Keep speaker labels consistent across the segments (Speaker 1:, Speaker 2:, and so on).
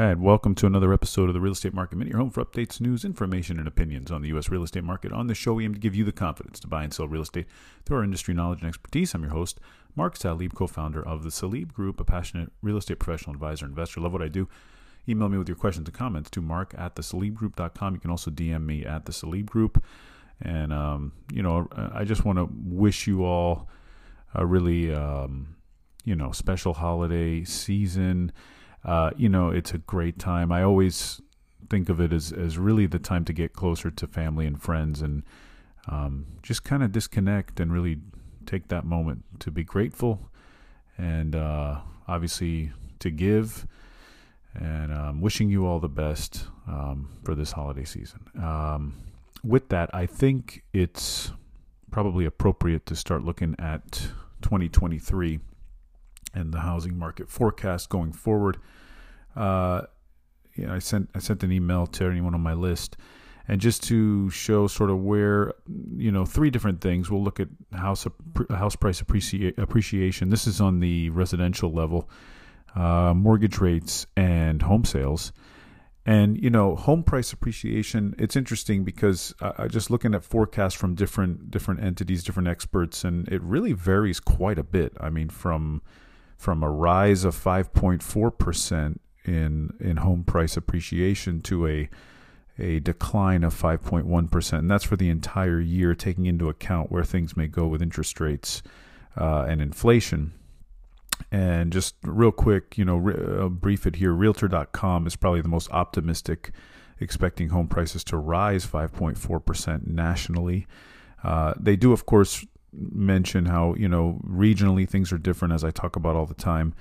Speaker 1: right, welcome to another episode of the Real Estate Market Minute, your home for updates, news, information, and opinions on the U.S. real estate market. On the show, we aim to give you the confidence to buy and sell real estate through our industry knowledge and expertise. I'm your host, Mark Salib, co-founder of the Salib Group, a passionate real estate professional advisor, investor. Love what I do. Email me with your questions and comments to mark at thesalibgroup.com. You can also DM me at the Salib Group. And, um, you know, I just want to wish you all a really, um, you know, special holiday season uh, you know, it's a great time. I always think of it as, as really the time to get closer to family and friends and um, just kind of disconnect and really take that moment to be grateful and uh, obviously to give. And um, wishing you all the best um, for this holiday season. Um, with that, I think it's probably appropriate to start looking at 2023 and the housing market forecast going forward. Uh, you know, I sent I sent an email to anyone on my list, and just to show sort of where you know three different things. We'll look at house house price appreciate, appreciation. This is on the residential level, uh, mortgage rates and home sales. And you know, home price appreciation. It's interesting because I just looking at forecasts from different different entities, different experts, and it really varies quite a bit. I mean, from from a rise of 5.4 percent in in home price appreciation to a a decline of 5.1%. And that's for the entire year, taking into account where things may go with interest rates uh, and inflation. And just real quick, you know, re- brief it here. Realtor.com is probably the most optimistic, expecting home prices to rise 5.4% nationally. Uh, they do, of course, mention how, you know, regionally things are different, as I talk about all the time.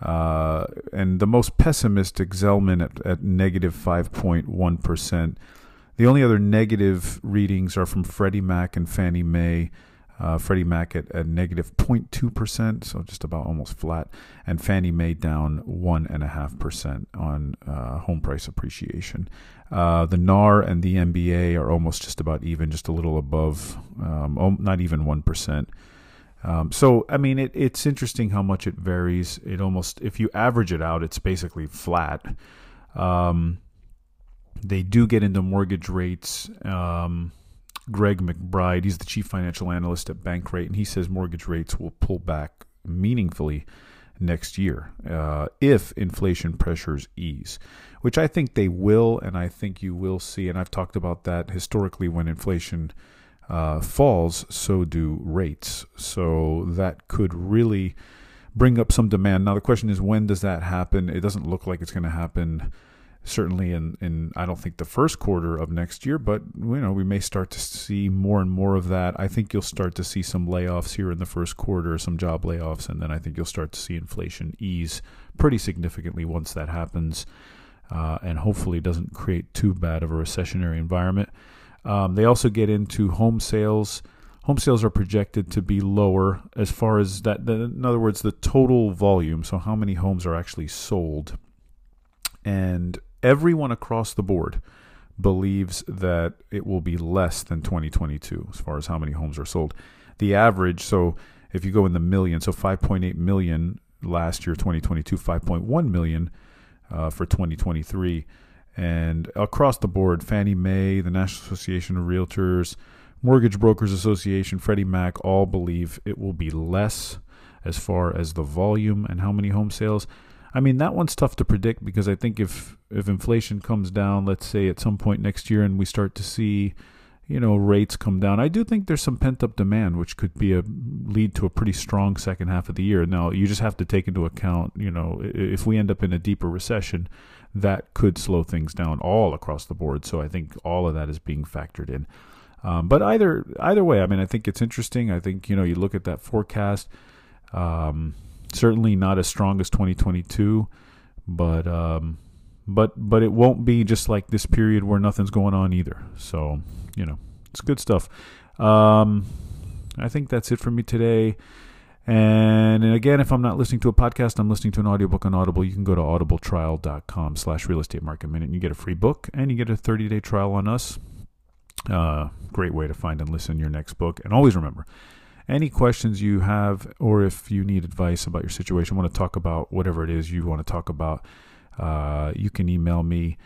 Speaker 1: Uh, and the most pessimistic, Zelman at, at 5.1%. The only other negative readings are from Freddie Mac and Fannie Mae. Uh, Freddie Mac at, at negative 0.2%, so just about almost flat, and Fannie Mae down 1.5% on uh, home price appreciation. Uh, the NAR and the MBA are almost just about even, just a little above, um, not even 1%. Um, so, I mean, it, it's interesting how much it varies. It almost, if you average it out, it's basically flat. Um, they do get into mortgage rates. Um, Greg McBride, he's the chief financial analyst at Bankrate, and he says mortgage rates will pull back meaningfully next year uh, if inflation pressures ease, which I think they will, and I think you will see. And I've talked about that historically when inflation uh, falls, so do rates. So that could really bring up some demand. Now the question is, when does that happen? It doesn't look like it's going to happen. Certainly, in, in I don't think the first quarter of next year, but you know we may start to see more and more of that. I think you'll start to see some layoffs here in the first quarter, some job layoffs, and then I think you'll start to see inflation ease pretty significantly once that happens, uh, and hopefully doesn't create too bad of a recessionary environment. Um, they also get into home sales. Home sales are projected to be lower as far as that. The, in other words, the total volume. So, how many homes are actually sold? And everyone across the board believes that it will be less than 2022 as far as how many homes are sold. The average, so if you go in the million, so 5.8 million last year, 2022, 5.1 million uh, for 2023. And across the board, Fannie Mae, the National Association of Realtors, Mortgage Brokers Association, Freddie Mac all believe it will be less as far as the volume and how many home sales. I mean, that one's tough to predict because I think if if inflation comes down, let's say at some point next year, and we start to see, you know, rates come down, I do think there's some pent up demand, which could be a lead to a pretty strong second half of the year. Now, you just have to take into account, you know, if we end up in a deeper recession, that could slow things down all across the board. So I think all of that is being factored in. Um, but either either way, I mean, I think it's interesting. I think you know you look at that forecast. Um, certainly not as strong as 2022, but um, but but it won't be just like this period where nothing's going on either. So you know, it's good stuff. Um, I think that's it for me today. And, again, if I'm not listening to a podcast, I'm listening to an audiobook on Audible. You can go to audibletrial.com slash real estate market minute and you get a free book and you get a 30 day trial on us. Uh, great way to find and listen your next book. And always remember, any questions you have, or if you need advice about your situation, want to talk about whatever it is you want to talk about, Uh, you can email me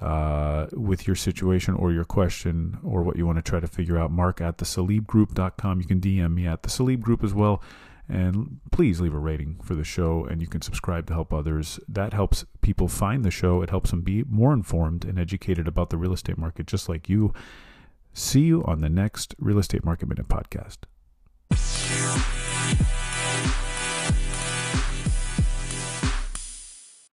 Speaker 1: uh, with your situation or your question or what you want to try to figure out. Mark at thesalibgroup.com. You can DM me at the Salib Group as well. And please leave a rating for the show, and you can subscribe to help others. That helps people find the show. It helps them be more informed and educated about the real estate market, just like you. See you on the next Real Estate Market Minute podcast. Peace.